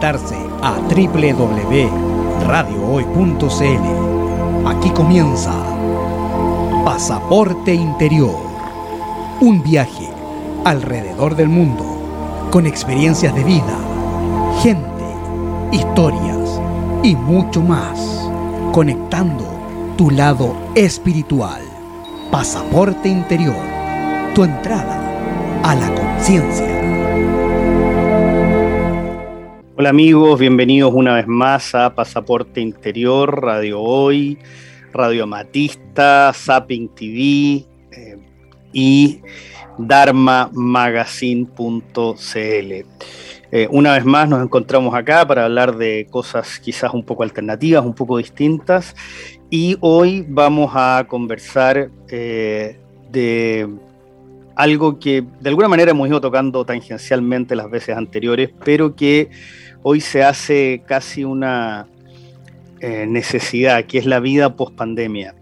a www.radiohoy.cl. Aquí comienza Pasaporte Interior. Un viaje alrededor del mundo con experiencias de vida, gente, historias y mucho más. Conectando tu lado espiritual. Pasaporte Interior. Tu entrada a la conciencia. Hola amigos, bienvenidos una vez más a Pasaporte Interior, Radio Hoy, Radio Matista, Zapping TV eh, y dharmamagazine.cl. Eh, una vez más nos encontramos acá para hablar de cosas quizás un poco alternativas, un poco distintas y hoy vamos a conversar eh, de algo que de alguna manera hemos ido tocando tangencialmente las veces anteriores, pero que hoy se hace casi una eh, necesidad, que es la vida post pandemia.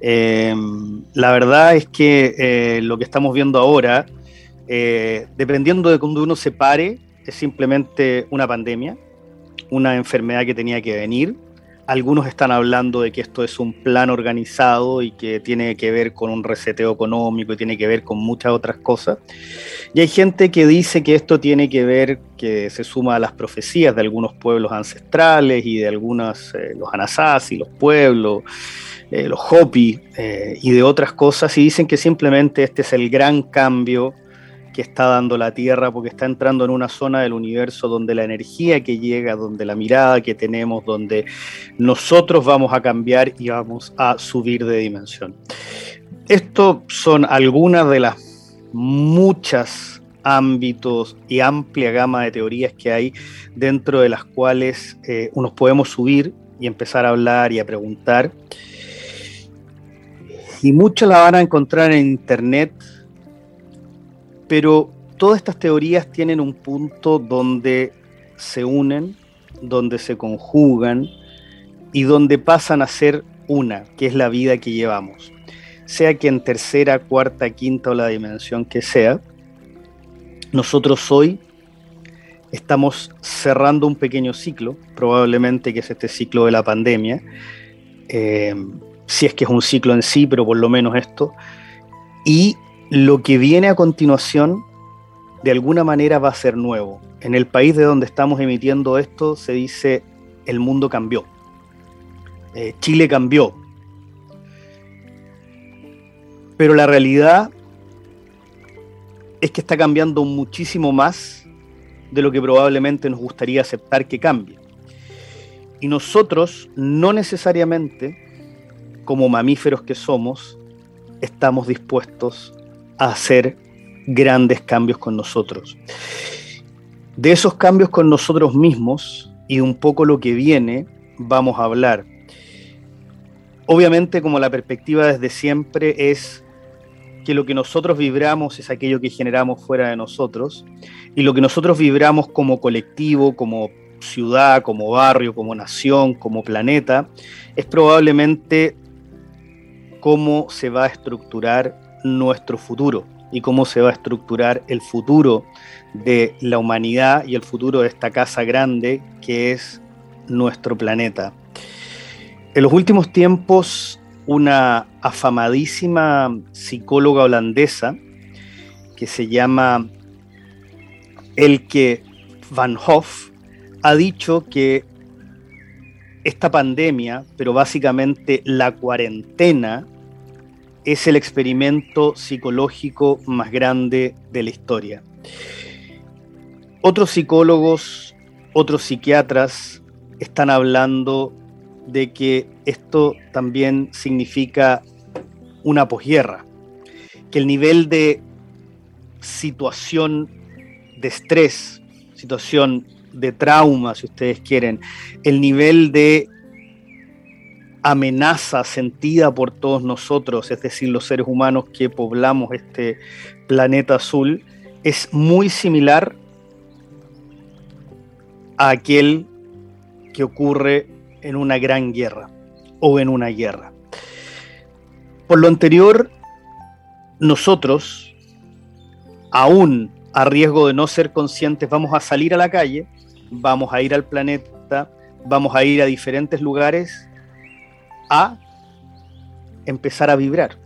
Em, la verdad es que eh, lo que estamos viendo ahora, eh, dependiendo de cuando uno se pare, es simplemente una pandemia, una enfermedad que tenía que venir, algunos están hablando de que esto es un plan organizado y que tiene que ver con un reseteo económico y tiene que ver con muchas otras cosas. Y hay gente que dice que esto tiene que ver, que se suma a las profecías de algunos pueblos ancestrales y de algunos, eh, los y los pueblos, eh, los Hopi eh, y de otras cosas, y dicen que simplemente este es el gran cambio que está dando la Tierra, porque está entrando en una zona del universo donde la energía que llega, donde la mirada que tenemos, donde nosotros vamos a cambiar y vamos a subir de dimensión. Estos son algunas de las muchas ámbitos y amplia gama de teorías que hay dentro de las cuales eh, nos podemos subir y empezar a hablar y a preguntar. Y muchos la van a encontrar en internet pero todas estas teorías tienen un punto donde se unen, donde se conjugan y donde pasan a ser una, que es la vida que llevamos. Sea que en tercera, cuarta, quinta o la dimensión que sea, nosotros hoy estamos cerrando un pequeño ciclo, probablemente que es este ciclo de la pandemia, eh, si es que es un ciclo en sí, pero por lo menos esto, y lo que viene a continuación de alguna manera va a ser nuevo. En el país de donde estamos emitiendo esto se dice el mundo cambió. Eh, Chile cambió. Pero la realidad es que está cambiando muchísimo más de lo que probablemente nos gustaría aceptar que cambie. Y nosotros no necesariamente, como mamíferos que somos, estamos dispuestos hacer grandes cambios con nosotros. De esos cambios con nosotros mismos y un poco lo que viene, vamos a hablar. Obviamente, como la perspectiva desde siempre es que lo que nosotros vibramos es aquello que generamos fuera de nosotros, y lo que nosotros vibramos como colectivo, como ciudad, como barrio, como nación, como planeta, es probablemente cómo se va a estructurar nuestro futuro y cómo se va a estructurar el futuro de la humanidad y el futuro de esta casa grande que es nuestro planeta. En los últimos tiempos, una afamadísima psicóloga holandesa que se llama Elke van Hoff ha dicho que esta pandemia, pero básicamente la cuarentena, es el experimento psicológico más grande de la historia. Otros psicólogos, otros psiquiatras están hablando de que esto también significa una posguerra, que el nivel de situación de estrés, situación de trauma, si ustedes quieren, el nivel de amenaza sentida por todos nosotros, es decir, los seres humanos que poblamos este planeta azul, es muy similar a aquel que ocurre en una gran guerra o en una guerra. Por lo anterior, nosotros, aún a riesgo de no ser conscientes, vamos a salir a la calle vamos a ir al planeta, vamos a ir a diferentes lugares a empezar a vibrar.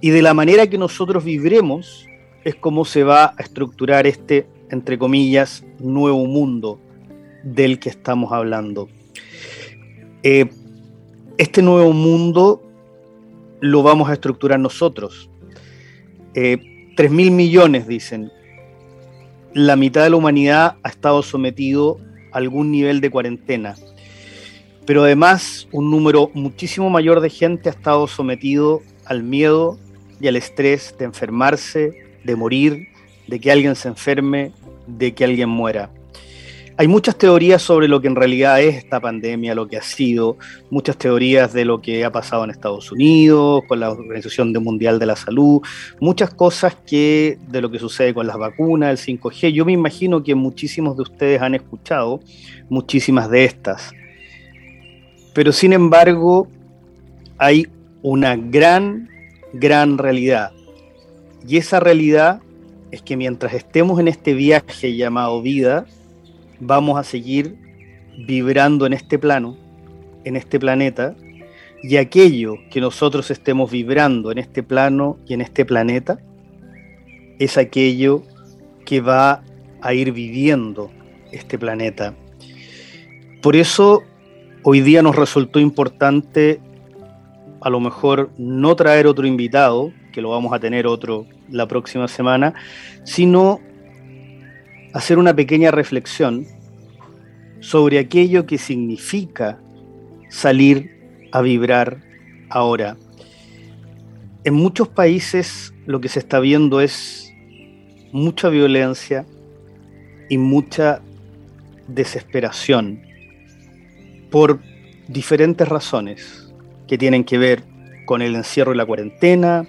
Y de la manera que nosotros vibremos es como se va a estructurar este, entre comillas, nuevo mundo del que estamos hablando. Eh, este nuevo mundo lo vamos a estructurar nosotros. Eh, 3 mil millones, dicen. La mitad de la humanidad ha estado sometido a algún nivel de cuarentena. Pero además, un número muchísimo mayor de gente ha estado sometido al miedo y al estrés de enfermarse, de morir, de que alguien se enferme, de que alguien muera. Hay muchas teorías sobre lo que en realidad es esta pandemia, lo que ha sido, muchas teorías de lo que ha pasado en Estados Unidos, con la Organización Mundial de la Salud, muchas cosas que de lo que sucede con las vacunas, el 5G. Yo me imagino que muchísimos de ustedes han escuchado muchísimas de estas. Pero sin embargo, hay una gran, gran realidad. Y esa realidad es que mientras estemos en este viaje llamado vida, vamos a seguir vibrando en este plano, en este planeta, y aquello que nosotros estemos vibrando en este plano y en este planeta es aquello que va a ir viviendo este planeta. Por eso hoy día nos resultó importante a lo mejor no traer otro invitado, que lo vamos a tener otro la próxima semana, sino hacer una pequeña reflexión sobre aquello que significa salir a vibrar ahora. En muchos países lo que se está viendo es mucha violencia y mucha desesperación por diferentes razones que tienen que ver con el encierro y la cuarentena,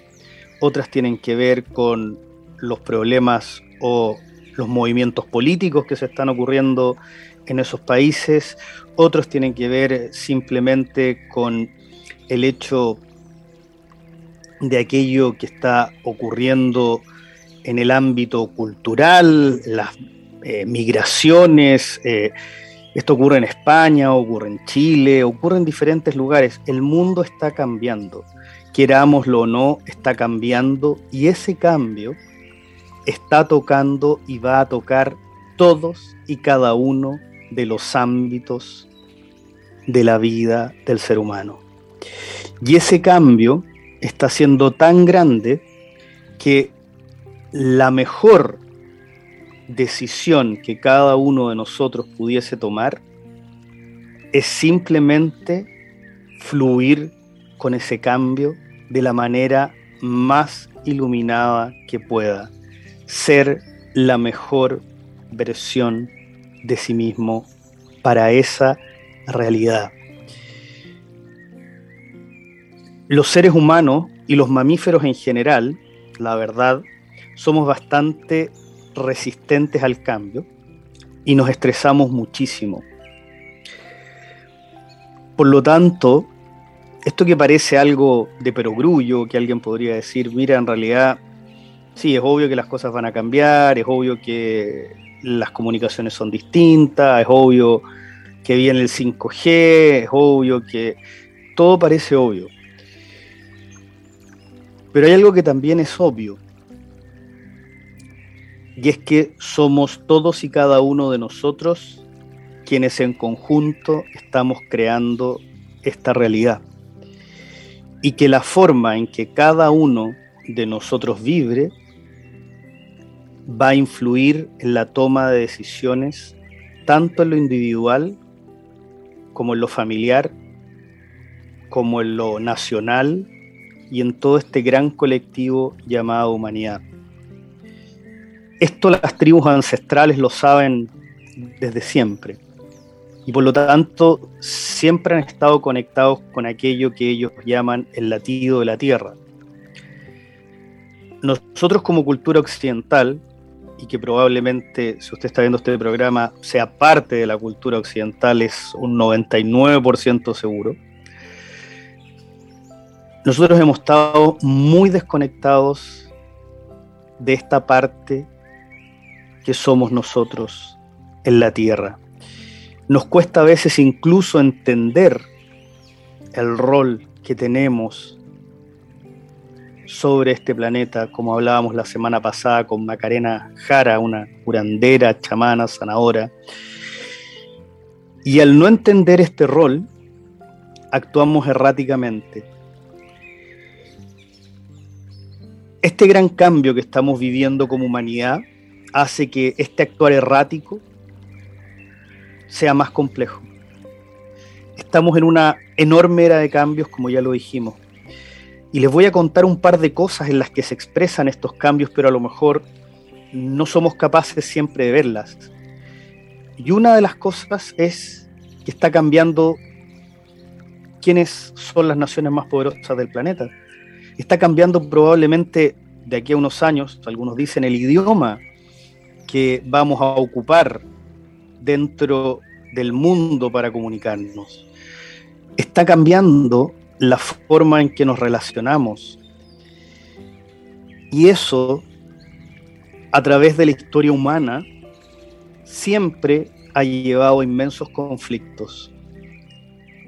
otras tienen que ver con los problemas o los movimientos políticos que se están ocurriendo en esos países, otros tienen que ver simplemente con el hecho de aquello que está ocurriendo en el ámbito cultural, las eh, migraciones, eh, esto ocurre en España, ocurre en Chile, ocurre en diferentes lugares. El mundo está cambiando, querámoslo o no, está cambiando y ese cambio está tocando y va a tocar todos y cada uno de los ámbitos de la vida del ser humano. Y ese cambio está siendo tan grande que la mejor decisión que cada uno de nosotros pudiese tomar es simplemente fluir con ese cambio de la manera más iluminada que pueda, ser la mejor versión de sí mismo para esa realidad. Los seres humanos y los mamíferos en general, la verdad, somos bastante resistentes al cambio y nos estresamos muchísimo. Por lo tanto, esto que parece algo de perogrullo, que alguien podría decir, mira, en realidad, sí, es obvio que las cosas van a cambiar, es obvio que las comunicaciones son distintas, es obvio que viene el 5G, es obvio que todo parece obvio. Pero hay algo que también es obvio, y es que somos todos y cada uno de nosotros quienes en conjunto estamos creando esta realidad. Y que la forma en que cada uno de nosotros vibre va a influir en la toma de decisiones tanto en lo individual como en lo familiar, como en lo nacional y en todo este gran colectivo llamado humanidad. Esto las tribus ancestrales lo saben desde siempre y por lo tanto siempre han estado conectados con aquello que ellos llaman el latido de la tierra. Nosotros como cultura occidental y que probablemente, si usted está viendo este programa, sea parte de la cultura occidental, es un 99% seguro. Nosotros hemos estado muy desconectados de esta parte que somos nosotros en la tierra. Nos cuesta a veces incluso entender el rol que tenemos sobre este planeta, como hablábamos la semana pasada con Macarena Jara, una curandera, chamana, sanadora. Y al no entender este rol, actuamos erráticamente. Este gran cambio que estamos viviendo como humanidad hace que este actuar errático sea más complejo. Estamos en una enorme era de cambios, como ya lo dijimos. Y les voy a contar un par de cosas en las que se expresan estos cambios, pero a lo mejor no somos capaces siempre de verlas. Y una de las cosas es que está cambiando quiénes son las naciones más poderosas del planeta. Está cambiando probablemente de aquí a unos años, algunos dicen, el idioma que vamos a ocupar dentro del mundo para comunicarnos. Está cambiando la forma en que nos relacionamos. Y eso, a través de la historia humana, siempre ha llevado inmensos conflictos.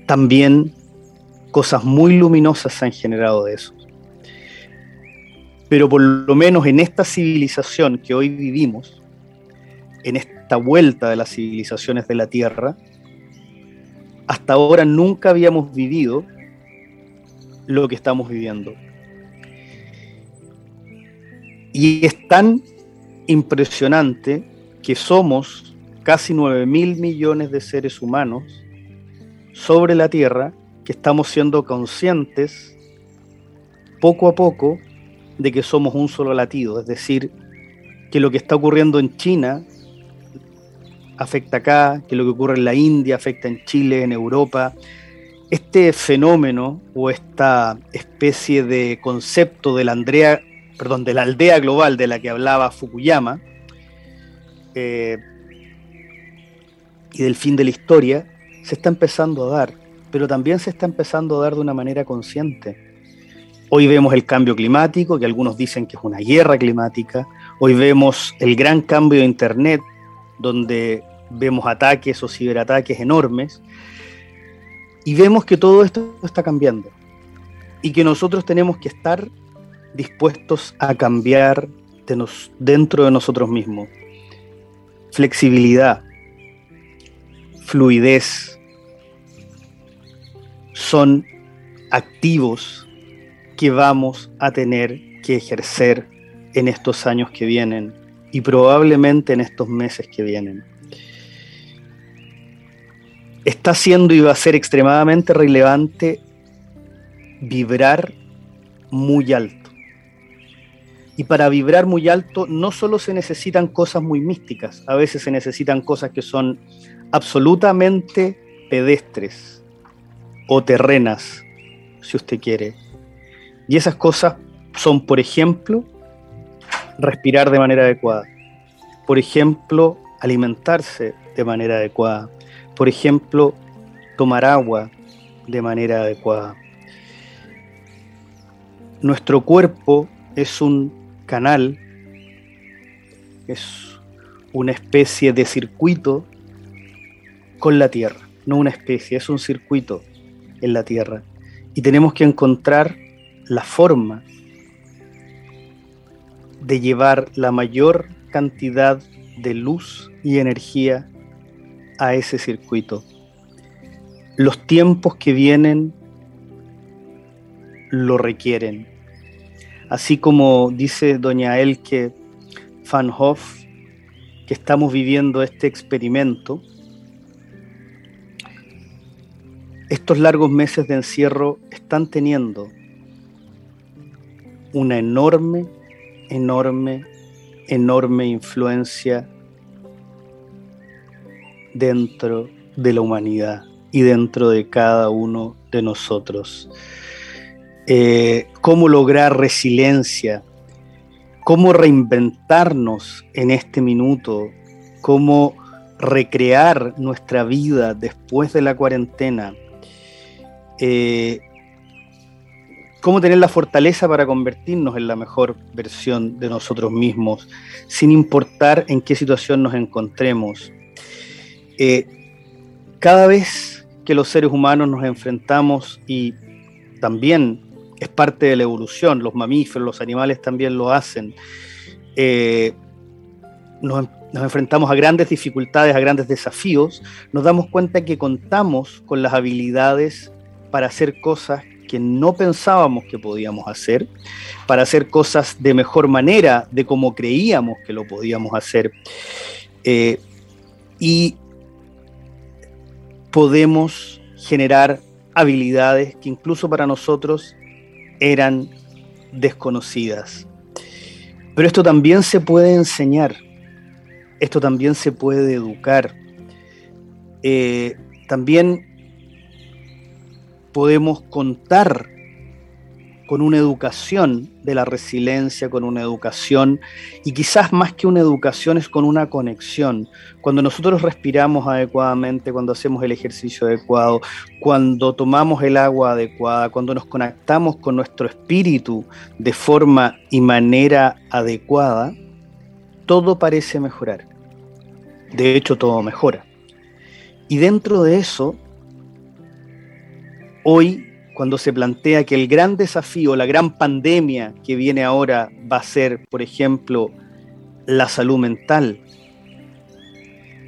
También cosas muy luminosas se han generado de eso. Pero por lo menos en esta civilización que hoy vivimos, en esta vuelta de las civilizaciones de la Tierra, hasta ahora nunca habíamos vivido lo que estamos viviendo. Y es tan impresionante que somos casi 9 mil millones de seres humanos sobre la Tierra que estamos siendo conscientes poco a poco de que somos un solo latido, es decir, que lo que está ocurriendo en China afecta acá, que lo que ocurre en la India afecta en Chile, en Europa, este fenómeno o esta especie de concepto de la, Andrea, perdón, de la aldea global de la que hablaba Fukuyama eh, y del fin de la historia, se está empezando a dar, pero también se está empezando a dar de una manera consciente. Hoy vemos el cambio climático, que algunos dicen que es una guerra climática. Hoy vemos el gran cambio de Internet, donde vemos ataques o ciberataques enormes. Y vemos que todo esto está cambiando y que nosotros tenemos que estar dispuestos a cambiar dentro de nosotros mismos. Flexibilidad, fluidez, son activos que vamos a tener que ejercer en estos años que vienen y probablemente en estos meses que vienen está siendo y va a ser extremadamente relevante vibrar muy alto. Y para vibrar muy alto no solo se necesitan cosas muy místicas, a veces se necesitan cosas que son absolutamente pedestres o terrenas, si usted quiere. Y esas cosas son, por ejemplo, respirar de manera adecuada. Por ejemplo, alimentarse de manera adecuada por ejemplo, tomar agua de manera adecuada. Nuestro cuerpo es un canal, es una especie de circuito con la Tierra, no una especie, es un circuito en la Tierra. Y tenemos que encontrar la forma de llevar la mayor cantidad de luz y energía a ese circuito. Los tiempos que vienen lo requieren. Así como dice doña Elke Van Hoff, que estamos viviendo este experimento, estos largos meses de encierro están teniendo una enorme, enorme, enorme influencia dentro de la humanidad y dentro de cada uno de nosotros. Eh, cómo lograr resiliencia, cómo reinventarnos en este minuto, cómo recrear nuestra vida después de la cuarentena, eh, cómo tener la fortaleza para convertirnos en la mejor versión de nosotros mismos, sin importar en qué situación nos encontremos, eh, cada vez que los seres humanos nos enfrentamos y también es parte de la evolución, los mamíferos, los animales también lo hacen, eh, nos, nos enfrentamos a grandes dificultades, a grandes desafíos, nos damos cuenta que contamos con las habilidades para hacer cosas que no pensábamos que podíamos hacer, para hacer cosas de mejor manera de como creíamos que lo podíamos hacer. Eh, y podemos generar habilidades que incluso para nosotros eran desconocidas. Pero esto también se puede enseñar, esto también se puede educar. Eh, también podemos contar con una educación de la resiliencia, con una educación, y quizás más que una educación es con una conexión. Cuando nosotros respiramos adecuadamente, cuando hacemos el ejercicio adecuado, cuando tomamos el agua adecuada, cuando nos conectamos con nuestro espíritu de forma y manera adecuada, todo parece mejorar. De hecho, todo mejora. Y dentro de eso, hoy cuando se plantea que el gran desafío, la gran pandemia que viene ahora va a ser, por ejemplo, la salud mental,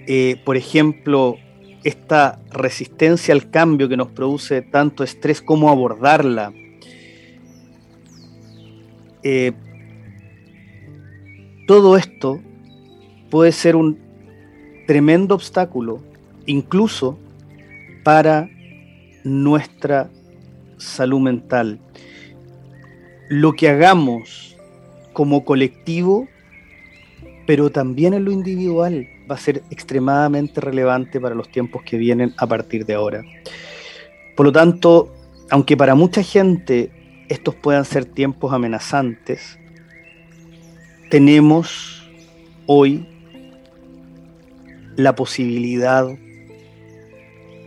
eh, por ejemplo, esta resistencia al cambio que nos produce tanto estrés, cómo abordarla. Eh, todo esto puede ser un tremendo obstáculo, incluso para nuestra salud mental. Lo que hagamos como colectivo, pero también en lo individual, va a ser extremadamente relevante para los tiempos que vienen a partir de ahora. Por lo tanto, aunque para mucha gente estos puedan ser tiempos amenazantes, tenemos hoy la posibilidad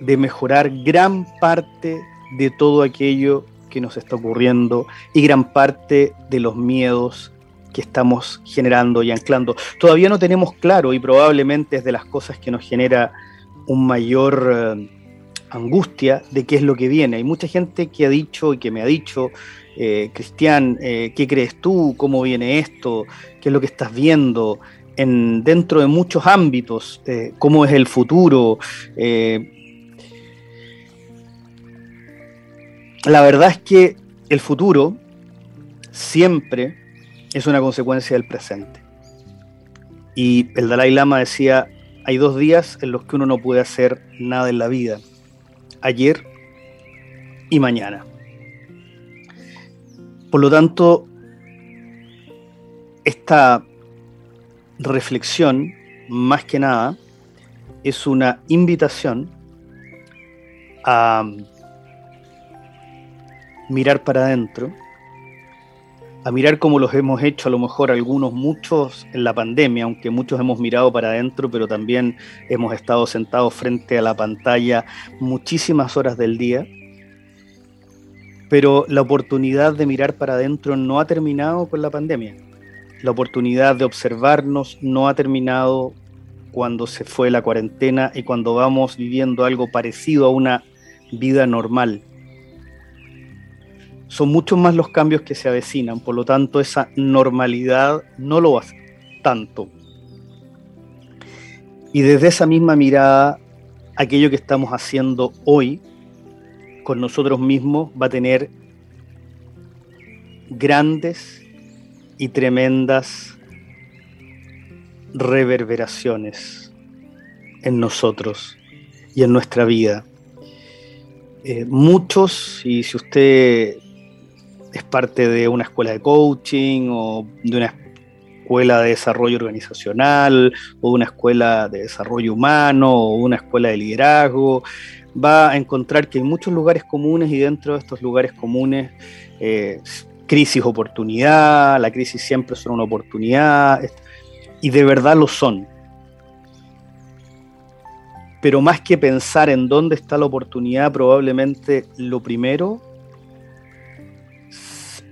de mejorar gran parte de todo aquello que nos está ocurriendo y gran parte de los miedos que estamos generando y anclando. Todavía no tenemos claro y probablemente es de las cosas que nos genera un mayor eh, angustia de qué es lo que viene. Hay mucha gente que ha dicho y que me ha dicho, eh, Cristian, eh, ¿qué crees tú? ¿Cómo viene esto? ¿Qué es lo que estás viendo? En, dentro de muchos ámbitos, cómo es el futuro, la verdad es que el futuro siempre es una consecuencia del presente. Y el Dalai Lama decía, hay dos días en los que uno no puede hacer nada en la vida, ayer y mañana. Por lo tanto, esta reflexión, más que nada, es una invitación a mirar para adentro, a mirar como los hemos hecho a lo mejor algunos, muchos en la pandemia, aunque muchos hemos mirado para adentro, pero también hemos estado sentados frente a la pantalla muchísimas horas del día. Pero la oportunidad de mirar para adentro no ha terminado con la pandemia. La oportunidad de observarnos no ha terminado cuando se fue la cuarentena y cuando vamos viviendo algo parecido a una vida normal son muchos más los cambios que se avecinan, por lo tanto esa normalidad no lo hace tanto. Y desde esa misma mirada, aquello que estamos haciendo hoy con nosotros mismos va a tener grandes y tremendas reverberaciones en nosotros y en nuestra vida. Eh, muchos, y si usted es parte de una escuela de coaching o de una escuela de desarrollo organizacional o una escuela de desarrollo humano o una escuela de liderazgo, va a encontrar que hay muchos lugares comunes y dentro de estos lugares comunes, eh, crisis, oportunidad, la crisis siempre son una oportunidad y de verdad lo son. Pero más que pensar en dónde está la oportunidad, probablemente lo primero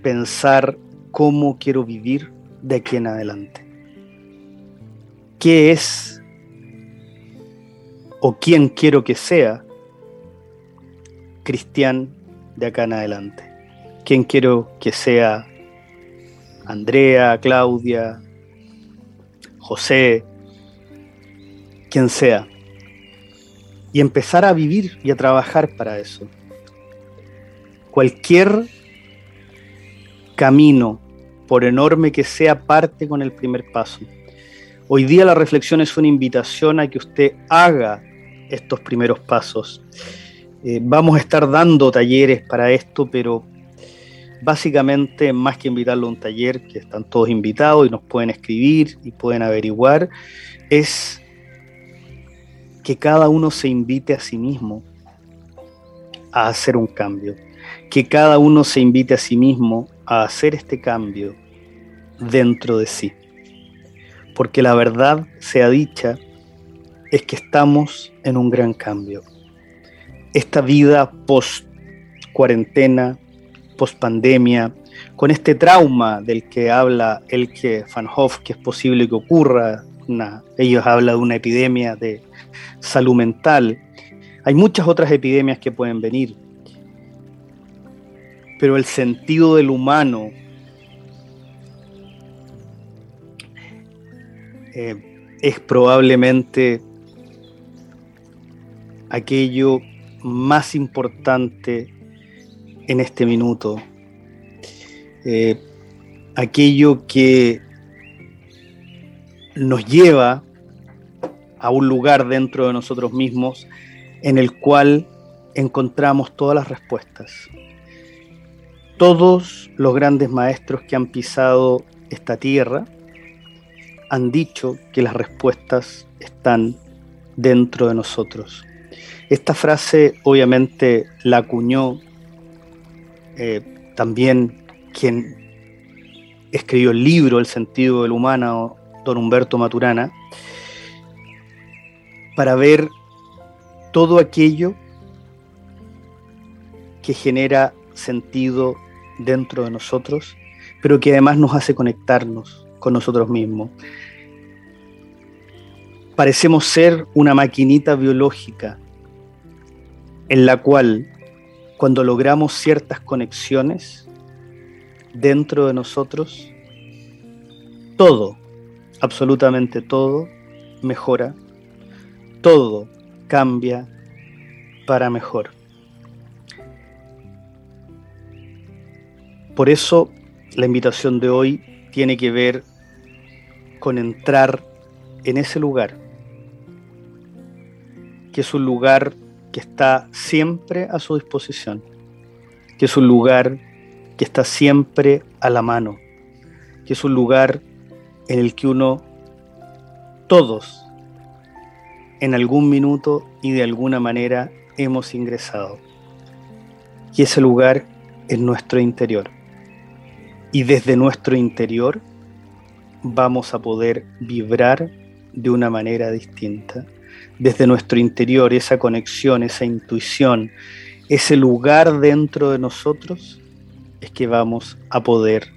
pensar cómo quiero vivir de aquí en adelante. ¿Qué es o quién quiero que sea Cristian de acá en adelante. ¿Quién quiero que sea Andrea, Claudia, José, quien sea? Y empezar a vivir y a trabajar para eso. Cualquier camino, por enorme que sea, parte con el primer paso. Hoy día la reflexión es una invitación a que usted haga estos primeros pasos. Eh, vamos a estar dando talleres para esto, pero básicamente más que invitarlo a un taller, que están todos invitados y nos pueden escribir y pueden averiguar, es que cada uno se invite a sí mismo a hacer un cambio, que cada uno se invite a sí mismo a hacer este cambio dentro de sí porque la verdad sea dicha, es que estamos en un gran cambio. Esta vida post cuarentena, post pandemia, con este trauma del que habla el que Van Hoff, que es posible que ocurra, ellos hablan de una epidemia de salud mental. Hay muchas otras epidemias que pueden venir, pero el sentido del humano Eh, es probablemente aquello más importante en este minuto, eh, aquello que nos lleva a un lugar dentro de nosotros mismos en el cual encontramos todas las respuestas. Todos los grandes maestros que han pisado esta tierra, han dicho que las respuestas están dentro de nosotros. Esta frase obviamente la acuñó eh, también quien escribió el libro El sentido del humano, don Humberto Maturana, para ver todo aquello que genera sentido dentro de nosotros, pero que además nos hace conectarnos con nosotros mismos. Parecemos ser una maquinita biológica en la cual cuando logramos ciertas conexiones dentro de nosotros, todo, absolutamente todo, mejora, todo cambia para mejor. Por eso la invitación de hoy tiene que ver con entrar en ese lugar, que es un lugar que está siempre a su disposición, que es un lugar que está siempre a la mano, que es un lugar en el que uno, todos, en algún minuto y de alguna manera hemos ingresado. Y ese lugar es nuestro interior. Y desde nuestro interior vamos a poder vibrar de una manera distinta. Desde nuestro interior, esa conexión, esa intuición, ese lugar dentro de nosotros, es que vamos a poder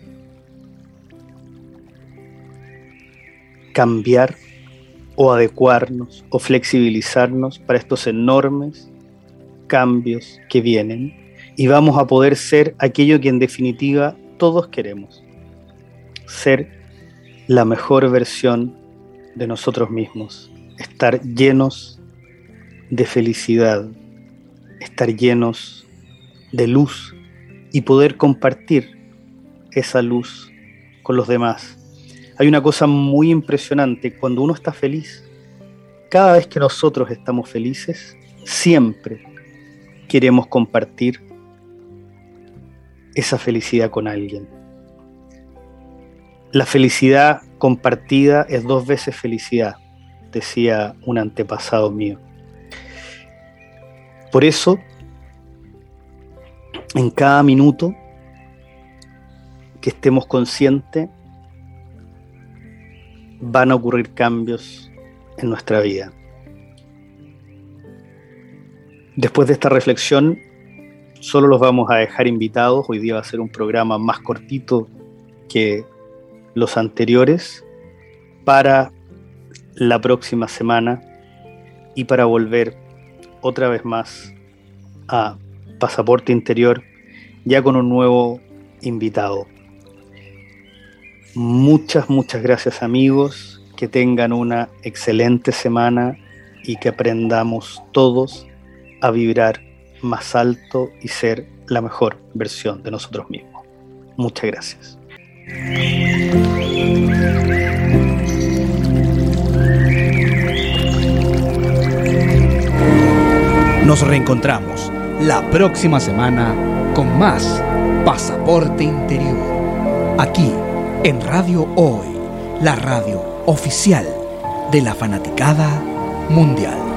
cambiar o adecuarnos o flexibilizarnos para estos enormes cambios que vienen y vamos a poder ser aquello que en definitiva todos queremos, ser la mejor versión de nosotros mismos, estar llenos de felicidad, estar llenos de luz y poder compartir esa luz con los demás. Hay una cosa muy impresionante, cuando uno está feliz, cada vez que nosotros estamos felices, siempre queremos compartir esa felicidad con alguien. La felicidad compartida es dos veces felicidad, decía un antepasado mío. Por eso, en cada minuto que estemos conscientes, van a ocurrir cambios en nuestra vida. Después de esta reflexión, solo los vamos a dejar invitados. Hoy día va a ser un programa más cortito que los anteriores para la próxima semana y para volver otra vez más a Pasaporte Interior, ya con un nuevo invitado. Muchas, muchas gracias amigos, que tengan una excelente semana y que aprendamos todos a vibrar más alto y ser la mejor versión de nosotros mismos. Muchas gracias. Nos reencontramos la próxima semana con más Pasaporte Interior. Aquí en Radio Hoy, la radio oficial de la fanaticada mundial.